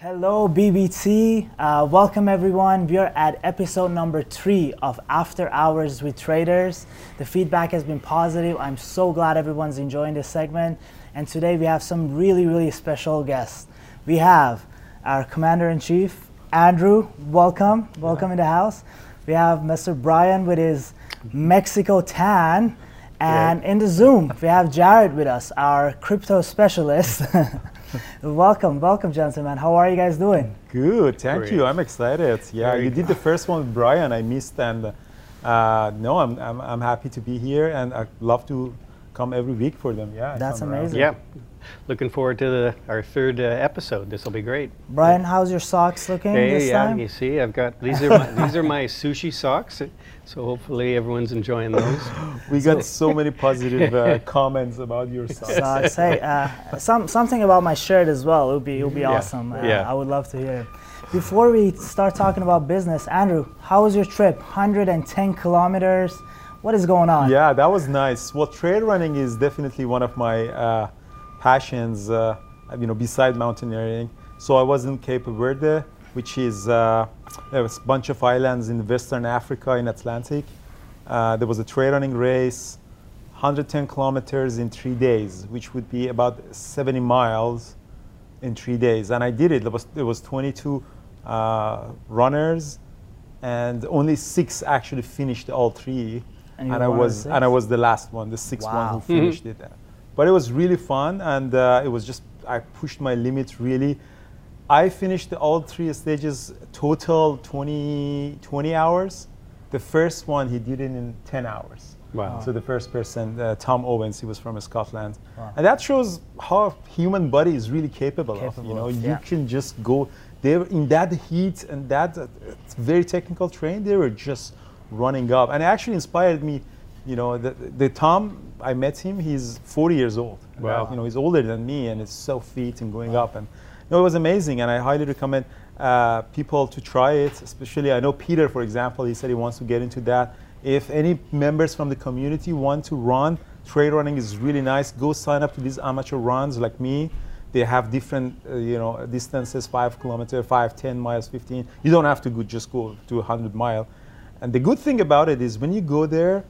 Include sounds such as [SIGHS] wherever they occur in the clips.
Hello, BBT. Uh, welcome, everyone. We are at episode number three of After Hours with Traders. The feedback has been positive. I'm so glad everyone's enjoying this segment. And today we have some really, really special guests. We have our Commander in Chief, Andrew. Welcome. Welcome in the house. We have Mr. Brian with his Mexico tan. And in the Zoom, we have Jared with us, our crypto specialist. [LAUGHS] [LAUGHS] welcome, welcome, gentlemen. How are you guys doing? Good, thank Great. you. I'm excited. Yeah, Very you did the first one with Brian. I missed, and uh, no, I'm, I'm I'm happy to be here, and I'd love to come every week for them. Yeah, That's come around. amazing. Yeah, looking forward to the, our third uh, episode. This will be great. Brian, how's your socks looking this Hey, yeah, time? you see, I've got these are [LAUGHS] my, these are my sushi socks. So hopefully everyone's enjoying those. [GASPS] We got so many positive uh, [LAUGHS] comments about your socks. Socks. Hey, uh, some something about my shirt as well. It would be it would be Yeah, awesome. Uh, yeah. I would love to hear. Before we start talking about business, Andrew, how was your trip? 110 kilometers. What is going on? Yeah, that was nice. Well, trail running is definitely one of my uh, passions, uh, you know, beside mountaineering. So I was in Cape Verde, which is uh, a bunch of islands in Western Africa in Atlantic. Uh, there was a trail running race, 110 kilometers in three days, which would be about 70 miles in three days. And I did it. There was, there was 22 uh, runners, and only six actually finished all three. And And, I one of was and I was the last one, the sixth Wow. one who finished it. But it was really fun, and uh, it was just I pushed my limits really. I finished all three stages total 20, 20 hours. The first one he did it in 10 hours. Wow. So the first person, uh, Tom Owens, he was from Scotland, Wow. and that shows how human body is really capable, of. You know, of, you can just go. They were in that heat and that uh, very technical train. They were just running up, and it actually inspired me. You know, the, the Tom I met him. He's 40 years old. Wow. You know, he's older than me, and it's so fit and going up, and no, it was amazing, and I highly recommend uh, people to try it. Especially, I know Peter, for example, he said he wants to get into that. If any members from the community want to run, trail running is really nice. Go sign up to these amateur runs like me. They have different, uh, you know, distances: five kilometer, five, 10 miles, 15. You don't have to go, just go to 100 mile. And the good thing about it is when you go there,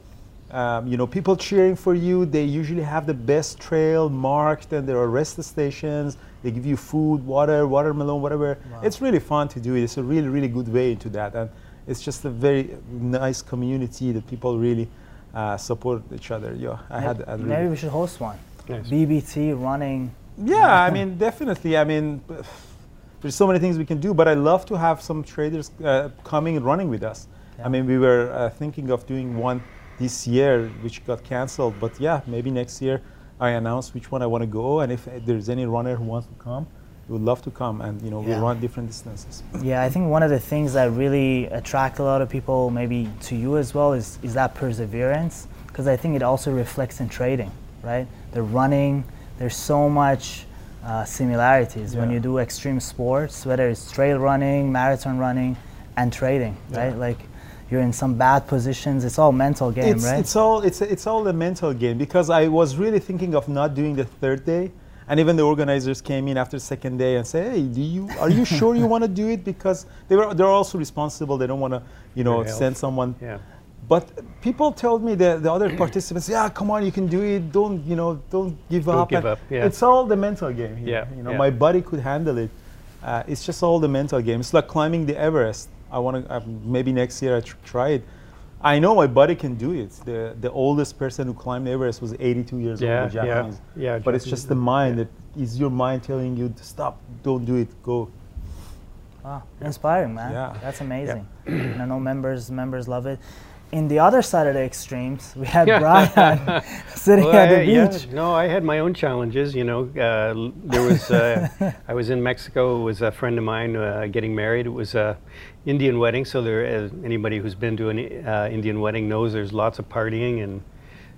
um, you know, people cheering for you. They usually have the best trail marked, and there are rest stations. They give you food, water, watermelon, whatever. Wow. It's really fun to do it. It's a really, really good way into that, and it's just a very nice community that people really uh, support each other. Yeah, I had. I really Maybe we should host one. Nice. BBT running. yeah, I mean, definitely. I mean, [SIGHS] there's so many things we can do, but I love to have some traders uh, coming and running with us. Yeah. I mean, we were uh, thinking of doing one this year, which got canceled. But yeah, maybe next year I announce which one I want to go, and if there's any runner who wants to come, we would love to come, and you know, Yeah. we run different distances. Yeah, I think one of the things that really attract a lot of people, maybe to you as well, is, is that perseverance. Because I think it also reflects in trading, right? The running, there's so much uh, similarities when you do extreme sports, whether it's trail running, marathon running, and trading, right? Like you're in some bad positions. It's all mental game, it's, right? it's all it's it's all a mental game because I was really thinking of not doing the third day, and even the organizers came in after the second day and said, "Hey, do you are you sure you want to do it?" Because they were they're also responsible. They don't want to you know Your health. send someone. Yeah. But people told me that the other participants, yeah, come on, you can do it. Don't you know? Don't give Don't up. give up, yeah. It's all the mental game here. Yeah, You know, yeah. my body could handle it. Uh, it's just all the mental game. It's like climbing the Everest. I want to uh, maybe next year I tr- try it. I know my body can do it. The the oldest person who climbed Everest was 82 years Yeah, old, a yeah, yeah, But it's just the mind yeah. that is your mind telling you to stop, don't do it, go. Wow, inspiring, man. Yeah. That's amazing. and I know members members love it. In the other side of the extremes, we had Brian [LAUGHS] sitting Well, at the I- yeah, beach. no, I had my own challenges. You know, uh, there was. Uh, [LAUGHS] I was in Mexico. It was a friend of mine uh, getting married. It was a Indian wedding. So there, uh, anybody who's been to an uh, Indian wedding knows there's lots of partying and.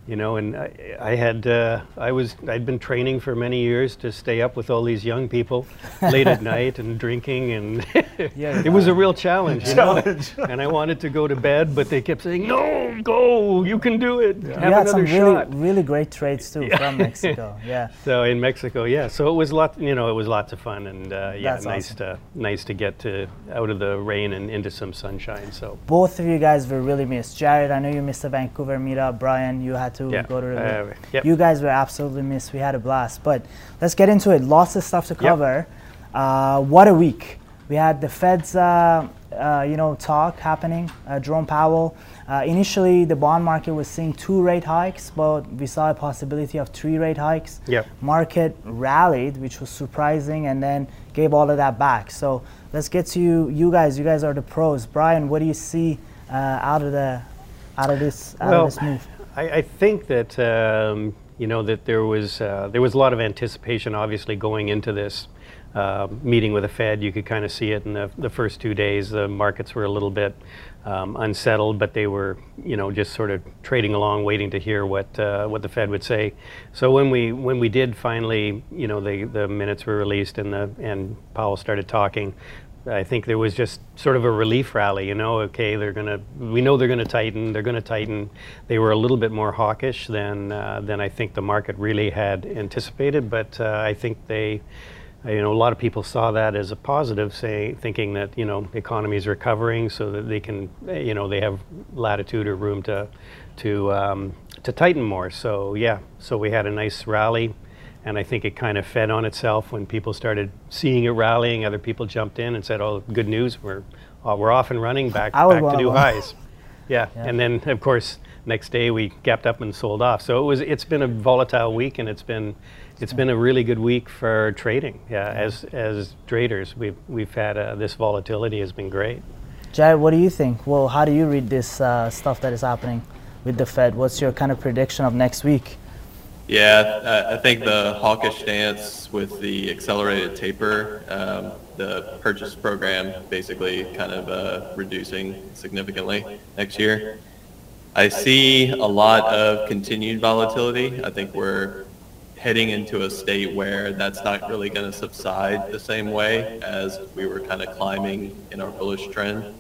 You know, and I, I had, uh, I was, I'd been training for many years to stay up with all these young people [LAUGHS] late at night and drinking, and [LAUGHS] Yeah, it was a real challenge. You know? Challenge. [LAUGHS] and I wanted to go to bed, but they kept saying, "No, go, you can do it. You Have had some another really, shot. really great trades too from Mexico. Yeah. So in Mexico, yeah. So it was lot, you know, it was lots of fun, and uh, yeah, That's nice awesome. to nice to get to out of the rain and into some sunshine. So Both of you guys were really missed. Jared, I know you missed the Vancouver meetup. Brian, you had to Yeah, go to the. uh, yep. You guys were absolutely missed. We had a blast. But let's get into it. Lots of stuff to cover. Uh, what a week. We had the Fed's, uh, uh, you know, talk happening. Uh, Jerome Powell. Uh, initially, the bond market was seeing two rate hikes, but we saw a possibility of three rate hikes. Yep. Market rallied, which was surprising, and then gave all of that back. So let's get to you, you guys. You guys are the pros. Brian, what do you see uh, out of the, out of this, out Well, of this move? I, I think that um, you know that there was uh, there was a lot of anticipation, obviously, going into this uh, meeting with the Fed. You could kind of see it in the, the first two days. The markets were a little bit um, unsettled, but they were you know just sort of trading along, waiting to hear what uh, what the Fed would say. So when we when we did finally, you know, the the minutes were released and the and Powell started talking. I think there was just sort of a relief rally, you know. Okay, they're gonna. We know they're gonna tighten. They're gonna tighten. They were a little bit more hawkish than uh, than I think the market really had anticipated. But uh, I think they, you know, a lot of people saw that as a positive, say, thinking that you know the economy is recovering, so that they can, you know, they have latitude or room to to um, to tighten more. So yeah, so we had a nice rally and I think it kind of fed on itself when people started seeing it rallying. Other people jumped in and said, "Oh, good news! We're uh, we're off and running back back to new highs." Yeah. Yeah. and then of course next day we gapped up and sold off. So it was it's been a volatile week, and it's been it's been a really good week for trading. Yeah, as as traders, we've we've had uh, this volatility has been great. Jared, what do you think? Well, how do you read this uh, stuff that is happening with the Fed? What's your kind of prediction of next week? Yeah, I think the hawkish stance with the accelerated taper, um, the purchase program basically kind of uh, reducing significantly next year. I see a lot of continued volatility. I think we're heading into a state where that's not really going to subside the same way as we were kind of climbing in our bullish trend.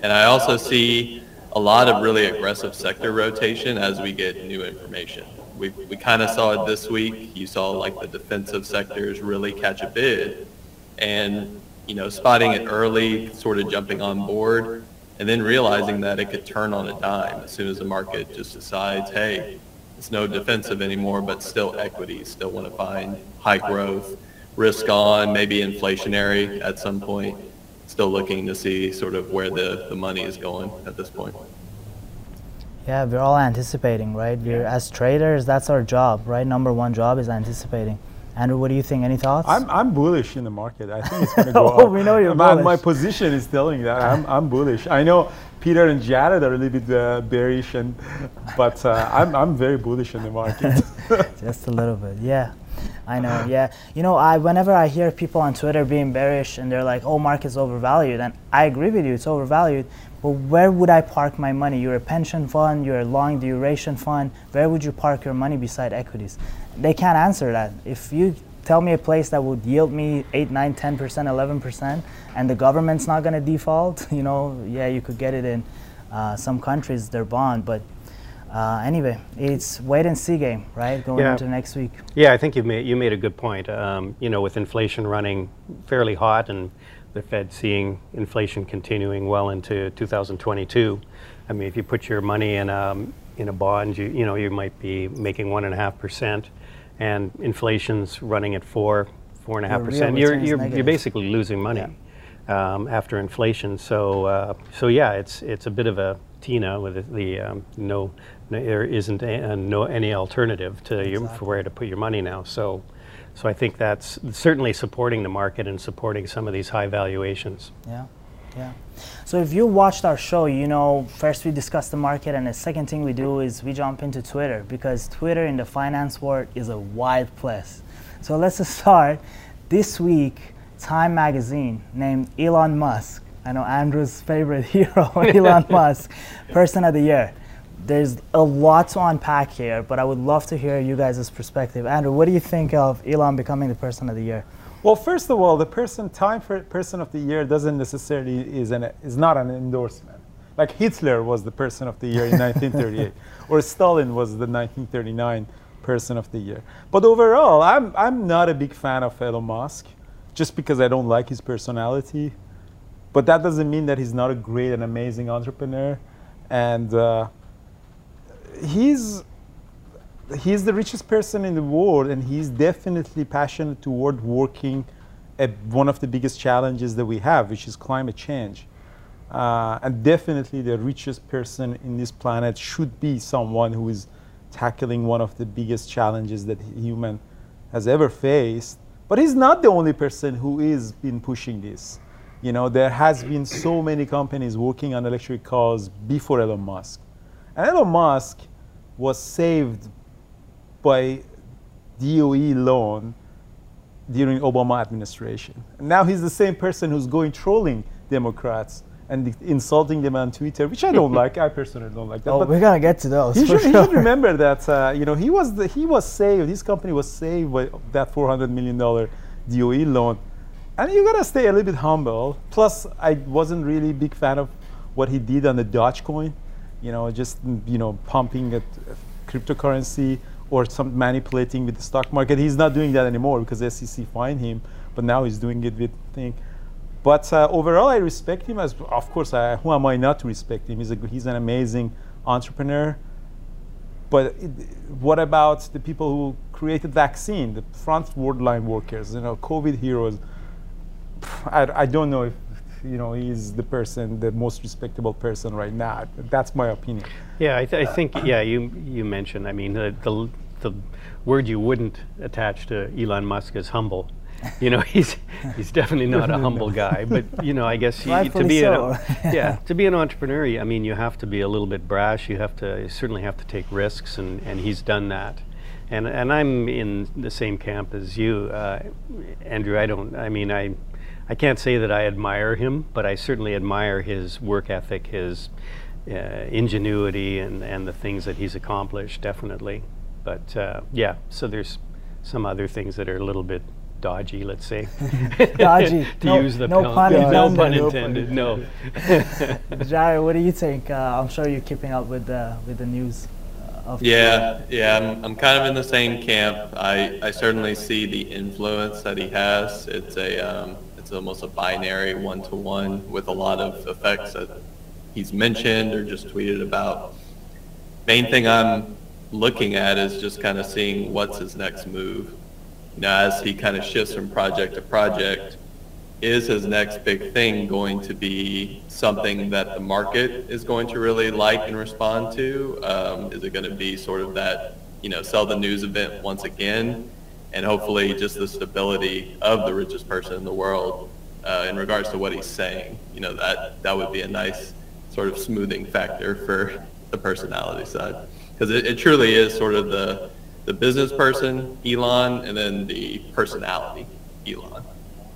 And I also see a lot of really aggressive sector rotation as we get new information. We, we kind of saw it this week. You saw like the defensive sectors really catch a bid and, you know, spotting it early, sort of jumping on board and then realizing that it could turn on a dime as soon as the market just decides, hey, it's no defensive anymore, but still equities, still want to find high growth, risk on, maybe inflationary at some point. Still looking to see sort of where the, the money is going at this point. Yeah, we're all anticipating, right? We're as traders, that's our job, right? Number one job is anticipating. Andrew, what do you think? Any thoughts? I'm, I'm bullish in the market. I think it's going [LAUGHS] to go Oh, up. we know you're my, bullish. My position is telling that I'm, [LAUGHS] I'm bullish. I know Peter and Jared are a little bit uh, bearish, and but uh, I'm, I'm very bullish in the market. [LAUGHS] Just a little bit, yeah. I know, yeah. You know, I whenever I hear people on Twitter being bearish and they're like, "Oh, market's overvalued," and I agree with you, it's overvalued. But where would I park my money? You're a pension fund, you're a long duration fund. Where would you park your money beside equities? They can't answer that. If you tell me a place that would yield me 8, 9, 10%, 11%, and the government's not going to default, [LAUGHS] you know, yeah, you could get it in uh, some countries, their bond. But uh, anyway, it's wait and see game, right? Going Yeah. into next week. Yeah, I think you made you made a good point. Um, you know, with inflation running fairly hot and the Fed seeing inflation continuing well into 2022, I mean, if you put your money in a in a bond, you you know you might be making one and a half percent, and inflation's running at four four and a half Your real percent. You're you're, you're basically losing money. Um, after inflation, so uh, so yeah, it's it's a bit of a Tina with the, the um, no, no, there isn't a, no any alternative to your, for where to put your money now. So, so I think that's certainly supporting the market and supporting some of these high valuations. Yeah, yeah. So if you watched our show, you know, first we discuss the market, and the second thing we do is we jump into Twitter because Twitter in the finance world is a wild place. So let's [LAUGHS] start. This week, Time Magazine named Elon Musk. I know Andrew's favorite [LAUGHS] hero, [LAUGHS] Elon Musk, Person of the Year. There's a lot to unpack here, but I would love to hear you guys' perspective. Andrew, what do you think of Elon becoming the Person of the Year? well, first of all, the person Time for Person of the Year doesn't necessarily is an is not an endorsement. Like Hitler was the person of the year in 1938, [LAUGHS] or Stalin was the 1939 person of the year. But overall, I'm, I'm not a big fan of Elon Musk just because I don't like his personality. But that doesn't mean that he's not a great and amazing entrepreneur. And uh, he's, he's the richest person in the world, and he's definitely passionate toward working at one of the biggest challenges that we have, which is climate change. Uh, and definitely the richest person in this planet should be someone who is tackling one of the biggest challenges that human has ever faced. But he's not the only person who is been pushing this. You know, there has been so many companies working on electric cars before Elon Musk. And Elon Musk was saved by DOE loan during Obama administration. And now he's the same person who's going trolling Democrats and insulting them on Twitter, which I don't [LAUGHS] like. I personally don't like that. Oh, but we're gonna get to those. he should, he sure. should [LAUGHS] remember that uh, you know he was the, he was saved. His company was saved by that 400 million dollar DOE loan, and you gotta stay a little bit humble. Plus, I wasn't really a big fan of what he did on the Dogecoin. You know, just you know pumping uh, cryptocurrency or some manipulating with the stock market. He's not doing that anymore because SEC fined him. But now he's doing it with thing. But uh, overall, I respect him as, of course, I, who am I not to respect him? He's, a, he's an amazing entrepreneur. But it, what about the people who created vaccine, the front line workers, you know, COVID heroes? I, I don't know if, you know, he's the person, the most respectable person right now. That's my opinion. Yeah, I, th- I think yeah. You you mentioned. I mean, the, the the word you wouldn't attach to Elon Musk is humble. You know, [LAUGHS] he's he's definitely not a humble [LAUGHS] guy. But you know, I guess you, to be so. an, [LAUGHS] yeah to be an entrepreneur, I mean, you have to be a little bit brash. You have to you certainly have to take risks, and and he's done that. And and I'm in the same camp as you, uh, Andrew. I don't. I mean, I. I can't say that I admire him, but I certainly admire his work ethic, his uh, ingenuity, and, and the things that he's accomplished, definitely. But uh, yeah, so there's some other things that are a little bit dodgy, let's say. [LAUGHS] Dodgy. [LAUGHS] to No- use the no pun, pun no intended. pun No intended. No. Jared, [LAUGHS] what do you think? Uh, I'm sure you're keeping up with the with the news. uh, Of Yeah, yeah, I'm, I'm kind of in the same camp. I, I certainly see the influence that he has. It's a um, it's almost a binary one to one with a lot of effects that he's mentioned or just tweeted about. Main thing I'm looking at is just kind of seeing what's his next move. You as he kind of shifts from project to project, is his next big thing going to be something that the market is going to really like and respond to? Um, is it going to be sort of that, you know, sell the news event once again? And hopefully just the stability of the richest person in the world uh, in regards to what he's saying. You know, that, that would be a nice sort of smoothing factor for the personality side. Because it, it truly is sort of the, the business person, Elon, and then the personality, Elon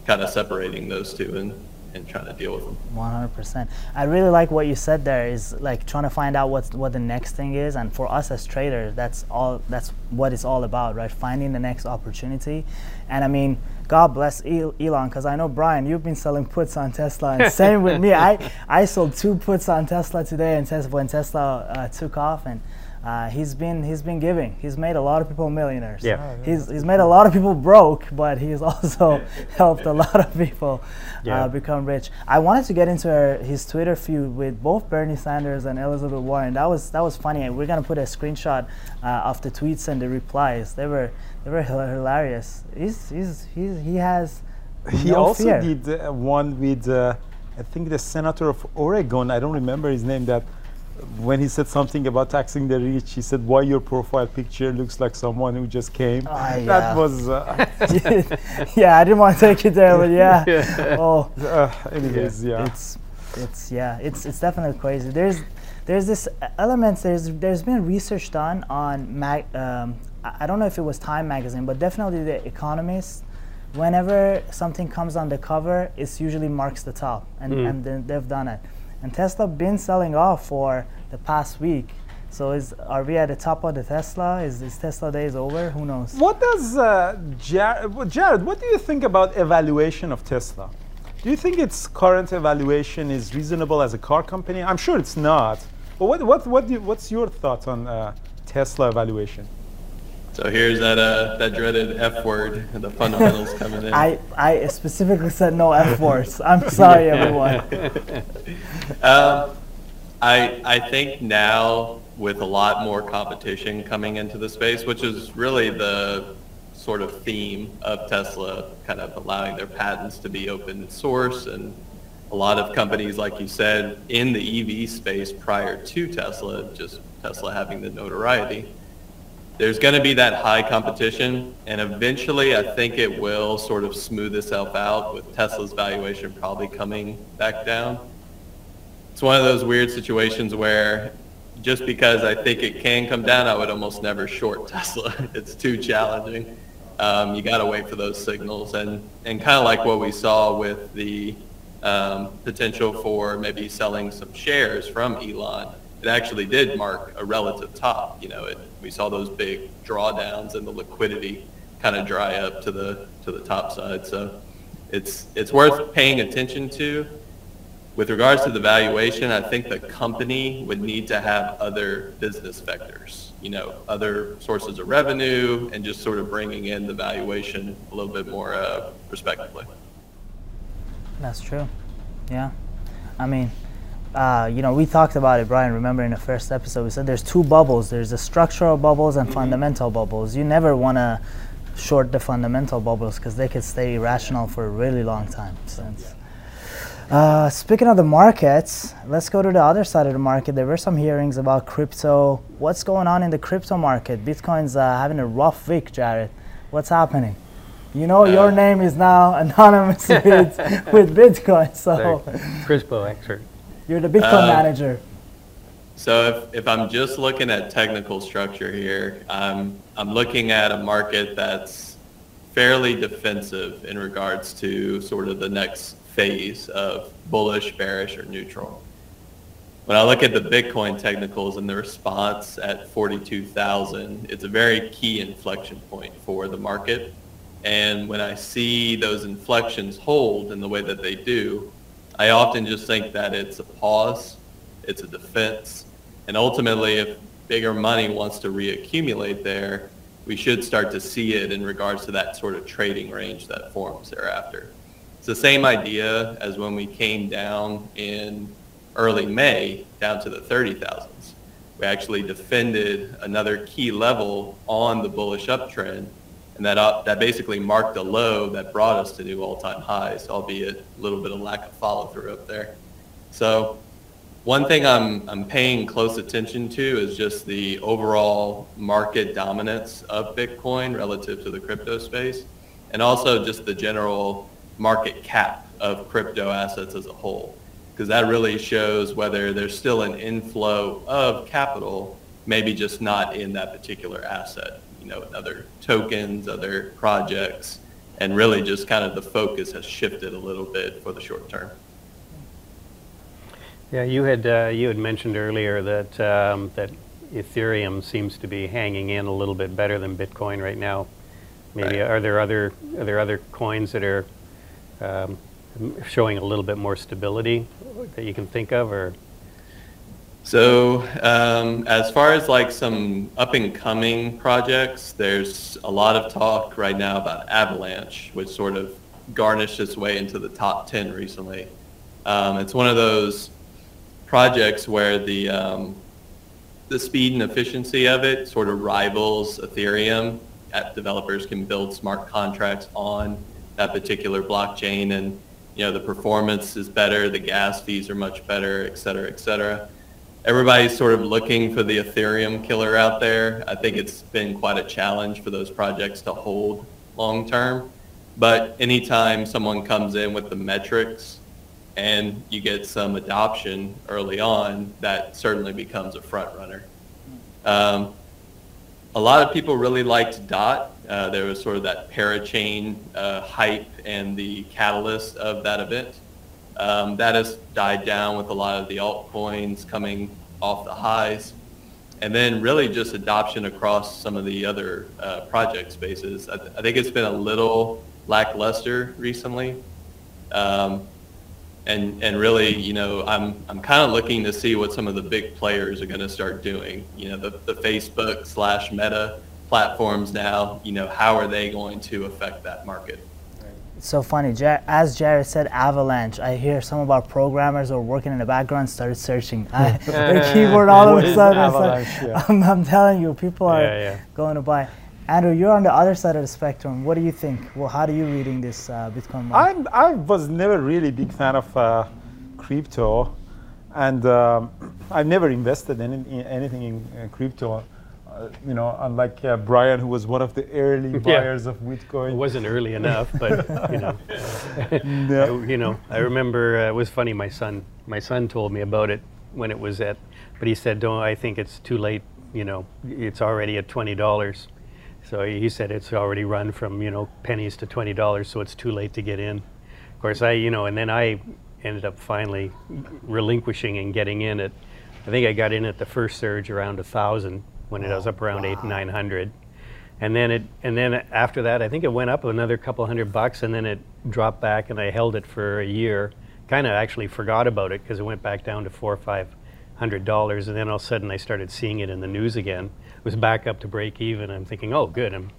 kind of separating those two and, and trying to deal with them. 100%. I really like what you said there is like trying to find out what's what the next thing is and for us as traders that's all that's what it's all about, right? Finding the next opportunity. And I mean, God bless Elon cuz I know Brian, you've been selling puts on Tesla and same with me. [LAUGHS] I I sold two puts on Tesla today and Tesla when Tesla uh, took off and uh, he's been he's been giving. He's made a lot of people millionaires. Yeah. He's he's made a lot of people broke, but he's [LAUGHS] also helped a lot of people Yeah. uh, become rich. I wanted to get into her, his Twitter feud with both Bernie Sanders and Elizabeth Warren. That was that was funny. We're gonna put a screenshot uh, of the tweets and the replies. They were they were hilarious. He's he's, he's he has He no also fear. did uh, one with, uh, I think, the senator of Oregon. I don't remember his name. That when he said something about taxing the rich, he said, "Why your profile picture looks like someone who just came." Ah, yeah. That was. Uh, [LAUGHS] yeah, I didn't want to take it there, but yeah. [LAUGHS] Oh, uh, anyways, yeah. it's it's yeah it's it's definitely crazy there's there's this element there's there's been research done on mag um, I I don't know if it was Time magazine but definitely the Economist whenever something comes on the cover it usually marks the top and and then they've done it and Tesla been selling off for the past week so is are we at the top of the Tesla is, is Tesla days over who knows What does uh, Jared, Jared? What do you think about evaluation of Tesla? Do you think its current evaluation is reasonable as a car company? I'm sure it's not. But what, what, what you, what's your thoughts on uh, Tesla evaluation? So here's that uh, that dreaded F word, the fundamentals [LAUGHS] coming in. I, I specifically said no F words. I'm sorry, everyone. [LAUGHS] um, I I think now with a lot more competition coming into the space, which is really the sort of theme of Tesla, kind of allowing their patents to be open source and a lot of companies, like you said, in the EV space prior to Tesla, just Tesla having the notoriety there's going to be that high competition, and eventually I think it will sort of smooth itself out with Tesla's valuation probably coming back down. It's one of those weird situations where just because I think it can come down, I would almost never short [LAUGHS] Tesla. it's too challenging. Um, you got to wait for those signals, and and kind of like what we saw with the um, potential for maybe selling some shares from Elon it actually did mark a relative top. You know, it, we saw those big drawdowns and the liquidity kind of dry up to the to the top side. So it's it's worth paying attention to. With regards to the valuation, I think the company would need to have other business vectors, you know, other sources of revenue, and just sort of bringing in the valuation a little bit more uh, respectively. That's true. Yeah, I mean, uh, you know, we talked about it, Brian. Remember in the first episode, we said there's two bubbles. There's the structural bubbles and mm-hmm. fundamental bubbles. You never want to short the fundamental bubbles because they could stay irrational for a really long time. So uh, speaking of the markets, let's go to the other side of the market. There were some hearings about crypto. What's going on in the crypto market? Bitcoin's uh, having a rough week, Jared. What's happening? You know, uh, your name is now [LAUGHS] anonymous with, [LAUGHS] with Bitcoin. So, crypto expert. You're the Bitcoin uh, manager. So if, if I'm just looking at technical structure here, I'm, I'm looking at a market that's fairly defensive in regards to sort of the next phase of bullish, bearish, or neutral. When I look at the Bitcoin technicals and the response at 42,000, it's a very key inflection point for the market. And when I see those inflections hold in the way that they do, I often just think that it's a pause, it's a defense, and ultimately if bigger money wants to reaccumulate there, we should start to see it in regards to that sort of trading range that forms thereafter. It's the same idea as when we came down in early May down to the 30,000s. We actually defended another key level on the bullish uptrend and that uh, that basically marked the low that brought us to new all-time highs, albeit a little bit of lack of follow-through up there. So one thing I'm, I'm paying close attention to is just the overall market dominance of Bitcoin relative to the crypto space, and also just the general market cap of crypto assets as a whole, because that really shows whether there's still an inflow of capital, maybe just not in that particular asset you know, other tokens, other projects, and really just kind of the focus has shifted a little bit for the short term. Yeah, you had uh, you had mentioned earlier that um, that Ethereum seems to be hanging in a little bit better than Bitcoin right now. Maybe right. are there other are there other coins that are um, showing a little bit more stability that you can think of, or so um, as far as like some up and coming projects, there's a lot of talk right now about Avalanche, which sort of garnished its way into the top 10 recently. Um, it's one of those projects where the um, the speed and efficiency of it sort of rivals Ethereum. App developers can build smart contracts on that particular blockchain, and you know the performance is better, the gas fees are much better, et cetera, et cetera everybody's sort of looking for the Ethereum killer out there. I think it's been quite a challenge for those projects to hold long term. But anytime someone comes in with the metrics and you get some adoption early on, that certainly becomes a front runner. Um, a lot of people really liked DOT. Uh, there was sort of that parachain uh, hype and the catalyst of that event. Um, that has died down with a lot of the altcoins coming off the highs. And then really just adoption across some of the other uh, project spaces. I, th- I, think it's been a little lackluster recently. Um, and and really, you know, I'm I'm kind of looking to see what some of the big players are going to start doing. You know, the the Facebook slash Meta platforms now. You know, how are they going to affect that market? It's so funny. As Jared said, Avalanche. I hear some of our programmers who are working in the background started searching [LAUGHS] I, their keyboard all of a sudden. yeah. [LAUGHS] I'm, I'm, telling you, people are yeah, yeah. going to buy. Andrew, you're on the other side of the spectrum. What do you think? Well, how are you reading this uh, Bitcoin market? I'm, I was never really a big fan of uh, crypto, and um, [CLEARS THROAT] I've never invested in, in anything in uh, crypto. Uh, you know, unlike uh, Brian, who was one of the early [LAUGHS] buyers yeah. of Bitcoin. It wasn't early enough, but you know, [LAUGHS] no. I, you know, I remember uh, it was funny. My son, my son told me about it when it was at, but he said, "Don't. I think it's too late. You know, it's already at twenty dollars." So he said it's already run from you know pennies to twenty dollars, so it's too late to get in. Of course, I you know, and then I ended up finally relinquishing and getting in at. I think I got in at the first surge around a thousand when it was up around wow. eight nine hundred, and then it and then after that I think it went up another couple hundred bucks, and then it dropped back, and I held it for a year. Kind of actually forgot about it because it went back down to four or five hundred dollars, and then all of a sudden I started seeing it in the news again It was back up to break even. I'm thinking, oh, good, I'm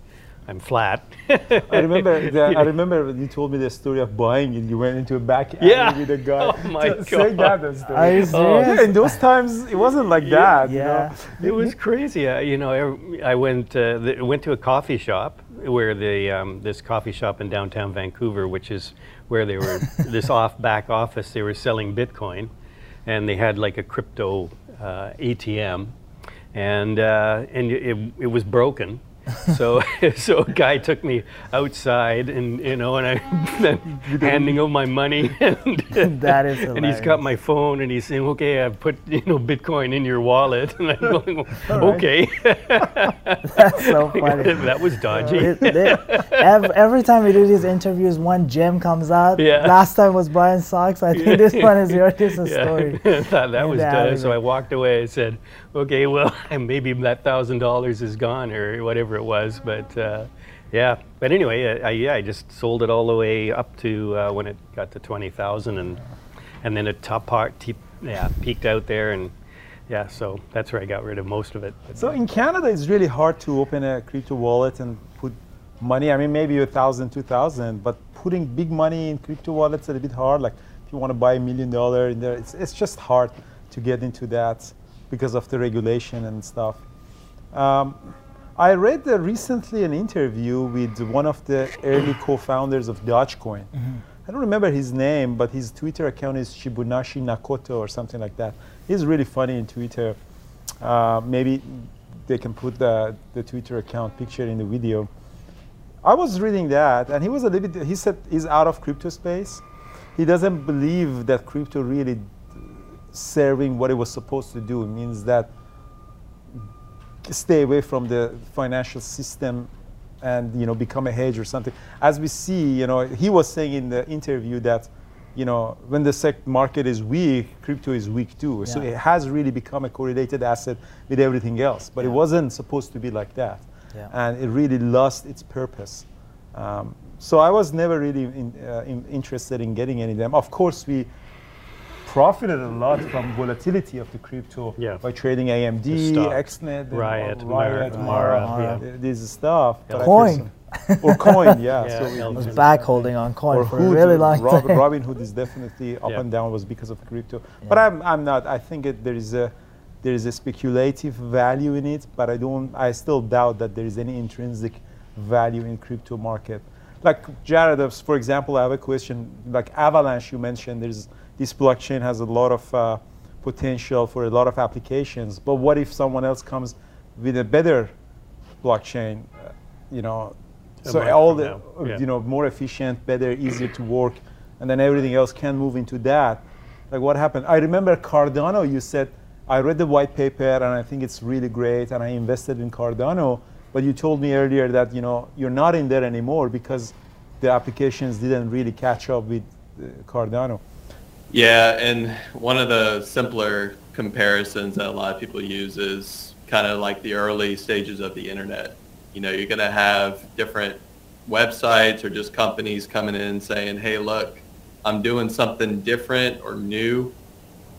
I'm flat. I remember [LAUGHS] that, I remember you told me the story of buying and you went into a back alley yeah. with a guy. [LAUGHS] Oh [LAUGHS] my god! Say that, that story. Oh, yeah, in those times it wasn't like that. Yeah, you know? it was crazy. Uh, you know, I, I went uh, the, went to a coffee shop where the um, this coffee shop in downtown Vancouver, which is where they were this off back office. They were selling Bitcoin, and they had like a crypto uh, ATM and uh, and it, it was broken. [LAUGHS] so [LAUGHS] so a guy took me outside and you know and I [LAUGHS] handing him my money. And that is and he's got my phone and he's saying okay I've put you know Bitcoin in your wallet. And I'm going okay. that's so funny. That was dodgy. It, it, every time we do these interviews one gem comes out. Yeah. last time was Brian Socks. I think this one is your this yeah. story. That, that was done. so I walked away. And said okay, well, maybe that thousand dollars is gone or whatever it was, but uh, yeah. But anyway, I, yeah, I just sold it all the way up to uh, when it got to twenty thousand, and and then it top part, te- yeah, peaked out there, and yeah, so that's where I got rid of most of it. So in Canada, it's really hard to open a crypto wallet and put money. I mean, maybe a thousand, two thousand, but putting big money in crypto wallets is a bit hard. Like if you want to buy a million dollar in there, it's it's just hard to get into that because of the regulation and stuff. Um, I read uh, recently an interview with one of the early [CLEARS THROAT] co-founders of Dogecoin. Mm-hmm. I don't remember his name, but his Twitter account is Shibetoshi Nakamoto or something like that. He's really funny in Twitter. Uh, maybe they can put the, the Twitter account picture in the video. I was reading that, and he was a little bit. He said he's out of crypto space. He doesn't believe that crypto really serving what it was supposed to do. It means that stay away from the financial system and you know become a hedge or something. As we see, you know, he was saying in the interview that you know when the SEC market is weak, crypto is weak too. Yeah. So it has really become a correlated asset with everything else. But yeah. it wasn't supposed to be like that, yeah. and it really lost its purpose. Um, so I was never really in, uh, in interested in getting any of them. Of course, we profited a lot from volatility of the crypto yeah. by trading AMD, XNet, Riot, Riot, Mara, Mara, Mara. Yeah. this stuff. Coin. or oh, coin, yeah. [LAUGHS] yeah so I was back holding on coin or for Hood, a really long Rob, time. Robinhood is definitely up yeah. and down was because of crypto. Yeah. But I'm, I'm not. I think it, there is a there is a speculative value in it, but I don't. I still doubt that there is any intrinsic value in crypto market. Like Jared, for example, I have a question. Like Avalanche, you mentioned there's this blockchain has a lot of uh, potential for a lot of applications. But what if someone else comes with a better blockchain? Uh, you know, so all the yeah. you know more efficient, better, easier to work, and then everything else can move into that. Like what happened? I remember Cardano. You said I read the white paper and I think it's really great, and I invested in Cardano. But you told me earlier that you know you're not in there anymore because the applications didn't really catch up with uh, Cardano. Yeah, and one of the simpler comparisons that a lot of people use is kind of like the early stages of the internet. You know, you're going to have different websites or just companies coming in saying, hey, look, I'm doing something different or new.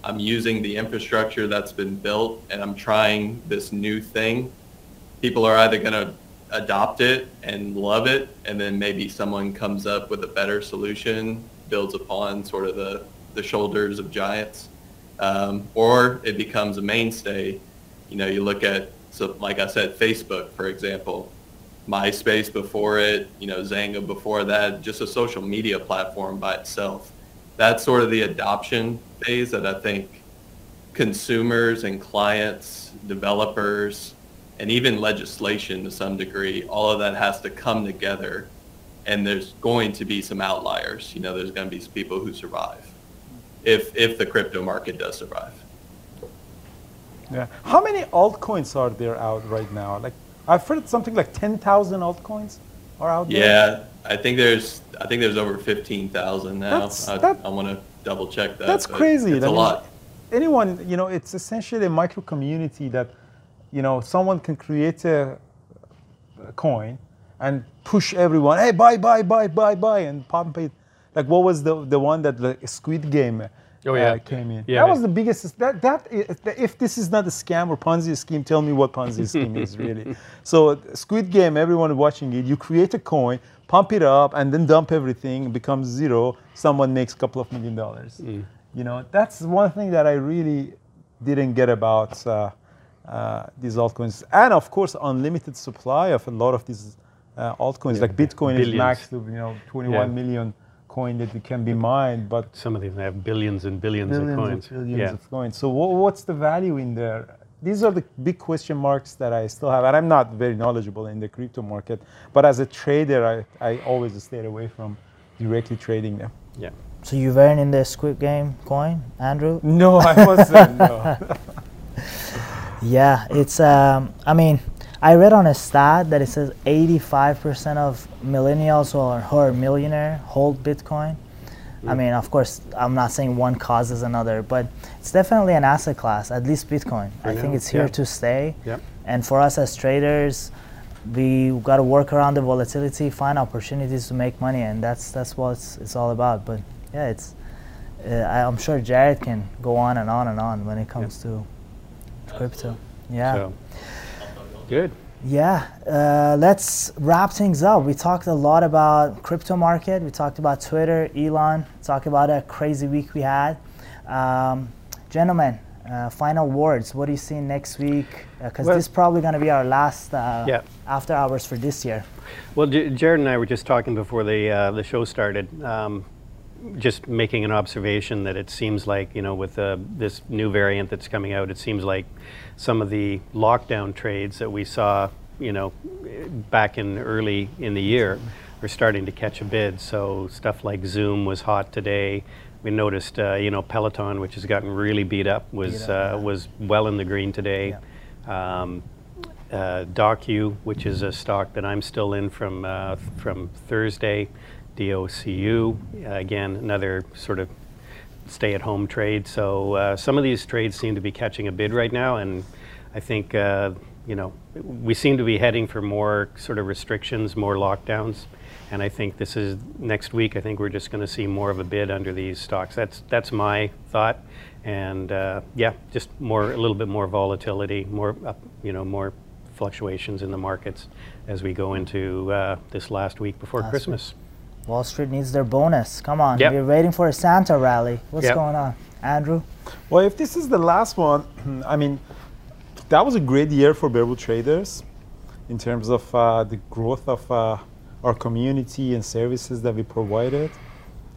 I'm using the infrastructure that's been built and I'm trying this new thing. People are either going to adopt it and love it and then maybe someone comes up with a better solution, builds upon sort of the, the shoulders of giants. Um, or it becomes a mainstay. You know, you look at, so like I said, Facebook, for example, MySpace before it, you know, Xanga before that, just a social media platform by itself. That's sort of the adoption phase that I think consumers and clients, developers, and even legislation to some degree, all of that has to come together. And there's going to be some outliers. You know, there's going to be people who survive if, if the crypto market does survive. Yeah. How many altcoins are there out right now? Like I've heard something like 10,000 altcoins are out there. Yeah, I think there's I think there's over 15,000 now. That's, I, that, I want to double check that. That's crazy. It's a lot. Anyone, you know, it's essentially a micro community that, you know, someone can create a, a coin and push everyone, hey, buy, buy, buy, buy, buy, and pump it. Like what was the the one that the Squid Game oh, yeah. Uh, came in. Yeah, that was the biggest. That that if this is not a scam or Ponzi scheme, tell me what Ponzi [LAUGHS] scheme is really. So Squid Game, everyone watching it, you create a coin, pump it up, and then dump everything, becomes zero. Someone makes a couple of million dollars. Mm. You know, that's one thing that I really didn't get about uh, uh, these altcoins, and of course, unlimited supply of a lot of these uh, altcoins. Yeah. Like Bitcoin Billions. is maxed to you know 21 yeah. million coin that can be mined, but some of them have billions and billions, billions of coins. billions yeah. of coins. So what's the value in there? These are the big question marks that I still have, and I'm not very knowledgeable in the crypto market. But as a trader, I, I always stayed away from directly trading them. Yeah. So you weren't in the Squid Game coin, Andrew? No, I wasn't. no. [LAUGHS] yeah, it's. Um, I mean, I read on a stat that it says 85% of millennials or who are millionaire hold Bitcoin. Mm. I mean, of course, I'm not saying one causes another, but it's definitely an asset class, at least Bitcoin. I, I think it's here yeah. to stay. Yep. And for us as traders, we got to work around the volatility, find opportunities to make money, and that's that's what it's, it's all about. But yeah, it's uh, I'm sure Jared can go on and on and on when it comes yep. to crypto. Yeah. So. Good. Yeah, uh, let's wrap things up. We talked a lot about crypto market. We talked about Twitter, Elon. Talked about a crazy week we had. Um, gentlemen, uh, final words. What do you see next week? Because uh, well, this is probably going to be our last uh, yeah. after hours for this year. Well, J- Jared and I were just talking before the uh, the show started. Um, just making an observation that it seems like you know with uh, this new variant that's coming out, it seems like some of the lockdown trades that we saw, you know, back in early in the year, are starting to catch a bid. So stuff like Zoom was hot today. We noticed, uh, you know, Peloton, which has gotten really beat up, was beat up, uh, yeah. was well in the green today. Yeah. Um, uh, Docu, which is a stock that I'm still in from uh, from Thursday, DOCU, again another sort of stay-at-home trade. So uh, some of these trades seem to be catching a bid right now, and I think uh, you know we seem to be heading for more sort of restrictions, more lockdowns, and I think this is next week. I think we're just going to see more of a bid under these stocks. That's that's my thought, and uh, yeah, just more a little bit more volatility, more you know more fluctuations in the markets as we go into uh, this last week before last Christmas. Week. Wall Street needs their bonus. Come on, yep. we're waiting for a Santa rally. What's yep. going on, Andrew? Well, if this is the last one, I mean, that was a great year for Bear Bull traders in terms of uh, the growth of uh, our community and services that we provided.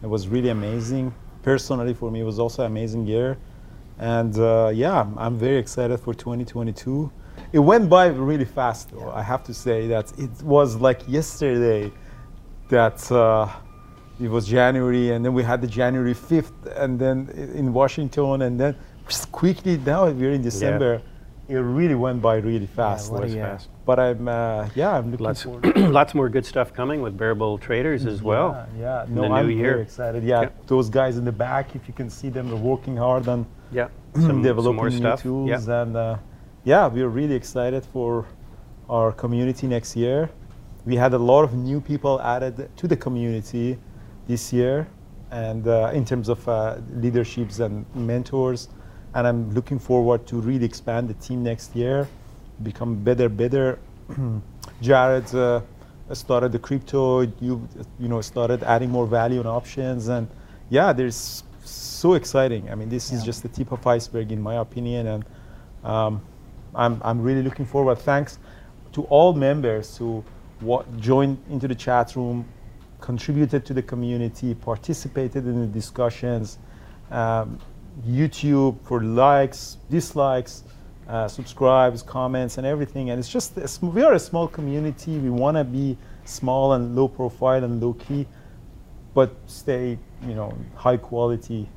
It was really amazing. Personally, for me, it was also an amazing year. And uh, yeah, I'm very excited for 2022. It went by really fast, though. Yeah. I have to say that it was like yesterday that uh, it was January, and then we had the January 5th, and then in Washington, and then just quickly now we're in December. Yeah. It really went by really fast. Yeah, fast. But I'm, uh, yeah, I'm looking lots, forward. [CLEARS THROAT] lots more good stuff coming with Bear Bull Traders as well. Yeah, yeah. no, I'm year. very excited. Yeah, yeah, those guys in the back, if you can see them, they're working hard on [CLEARS THROAT] yeah, [CLEARS THROAT] some, developing some new stuff. tools, yeah. and uh, yeah, we're really excited for our community next year we had a lot of new people added to the community this year. and uh, in terms of uh, leaderships and mentors. And I'm looking forward to really expand the team next year, become better, better. [CLEARS THROAT] Jared uh, started the crypto. You you know started adding more value and options, and yeah, there's so exciting. I mean, this is just the tip of iceberg, in my opinion, and um, I'm I'm really looking forward. Thanks to all members who wa- joined into the chat room, contributed to the community, participated in the discussions. Um, YouTube for likes, dislikes, uh, subscribes, comments, and everything. And it's just we are a small community. We want to be small and low profile and low key, but stay you know high quality.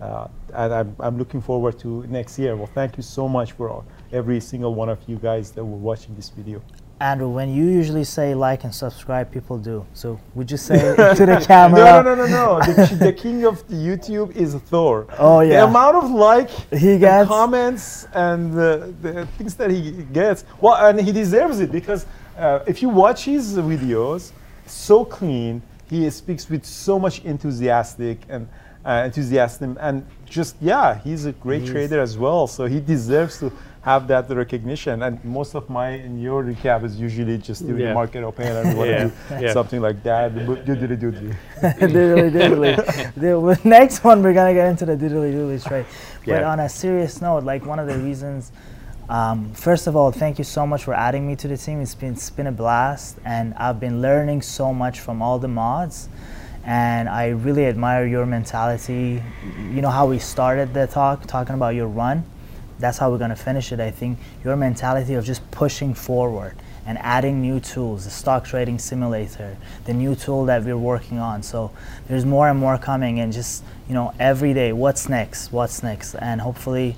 Uh, and I'm, I'm looking forward to next year. Well, thank you so much for all, every single one of you guys that were watching this video. Andrew, when you usually say like and subscribe, people do. So would you say [LAUGHS] to the camera? No, no, no, no, no. the, [LAUGHS] the king of the YouTube is Thor. Oh, yeah. The amount of like, He and gets- comments, and uh, the things that he gets. Well, and he deserves it because uh, if you watch his videos, so clean. He speaks with so much enthusiastic and uh, enthusiasm, and just yeah, he's a great He's- trader as well. So he deserves to have that recognition. And most of my in your recap is usually just doing Yeah. market open and to Yeah, do yeah. something like that. Doodly doodly. diddly diddly. the next one we're gonna get into the diddly diddly trade. But Yeah. on a serious note, like one of the reasons, um, first of all, thank you so much for adding me to the team. It's been it's been a blast, and I've been learning so much from all the mods. And I really admire your mentality. You know how we started the talk, talking about your run. That's how we're gonna finish it. I think your mentality of just pushing forward and adding new tools, the stock trading simulator, the new tool that we're working on. So there's more and more coming, and just you know every day, what's next? What's next? And hopefully,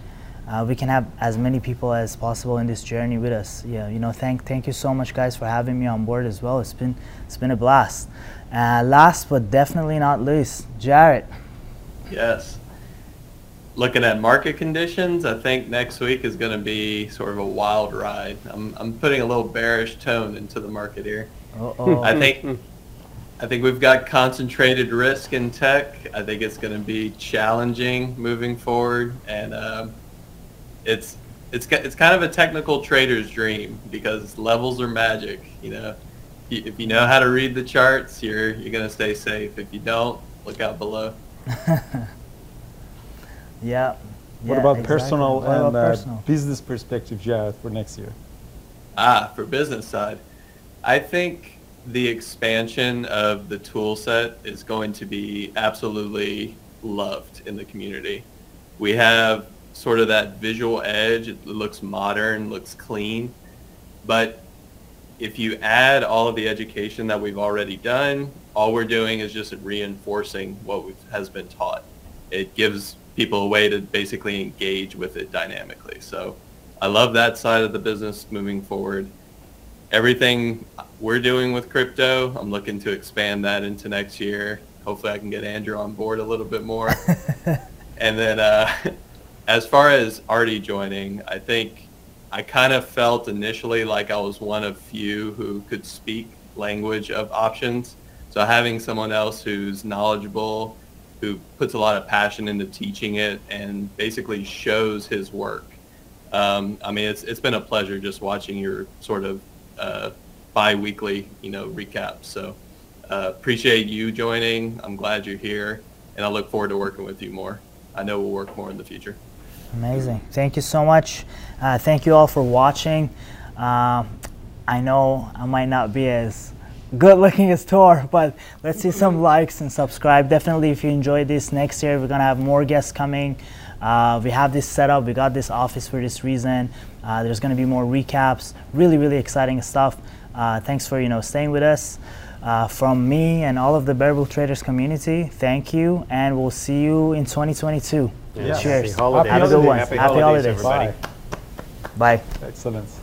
uh, we can have as many people as possible in this journey with us. Yeah, you know, thank thank you so much, guys, for having me on board as well. It's been it's been a blast. Uh, last but definitely not least, Jarrett. Yes. Looking at market conditions, I think next week is going to be sort of a wild ride. I'm, I'm putting a little bearish tone into the market here. Uh-oh. I think I think we've got concentrated risk in tech. I think it's going to be challenging moving forward, and um, it's it's it's kind of a technical trader's dream because levels are magic. You know, if you know how to read the charts, you're you're going to stay safe. If you don't, look out below. [LAUGHS] yeah. What yeah, about exactly. personal What about and uh, business perspective, Jared, for next year? Ah, for business side, I think the expansion of the tool set is going to be absolutely loved in the community. We have sort of that visual edge. It looks modern, looks clean, but if you add all of the education that we've already done, all we're doing is just reinforcing what we've, has been taught. It gives people a way to basically engage with it dynamically. So I love that side of the business moving forward. Everything we're doing with crypto, I'm looking to expand that into next year. Hopefully I can get Andrew on board a little bit more. [LAUGHS] and then uh, [LAUGHS] as far as Artie joining, I think I kind of felt initially like I was one of few who could speak language of options. So having someone else who's knowledgeable, who puts a lot of passion into teaching it and basically shows his work. Um, I mean, it's, it's been a pleasure just watching your sort of uh, bi-weekly, you know, recaps. So uh, appreciate you joining. I'm glad you're here, and I look forward to working with you more. I know we'll work more in the future. Amazing. Thank you so much. Uh, thank you all for watching. Um, I know I might not be as good looking [LAUGHS] as Thor, but let's see some likes and subscribe. Definitely, if you enjoyed this next year, we're gonna have more guests coming. Uh, we have this set up. We got this office for this reason. Uh, there's gonna be more recaps. Really, really exciting stuff. Uh, thanks for you know staying with us. Uh, from me and all of the Bear Bull Traders community, thank you, and we'll see you in 2022. Yeah. Cheers. Happy holidays. Have a good one. Happy, Happy holidays, holidays. everybody. Bye. Bye. Excellent.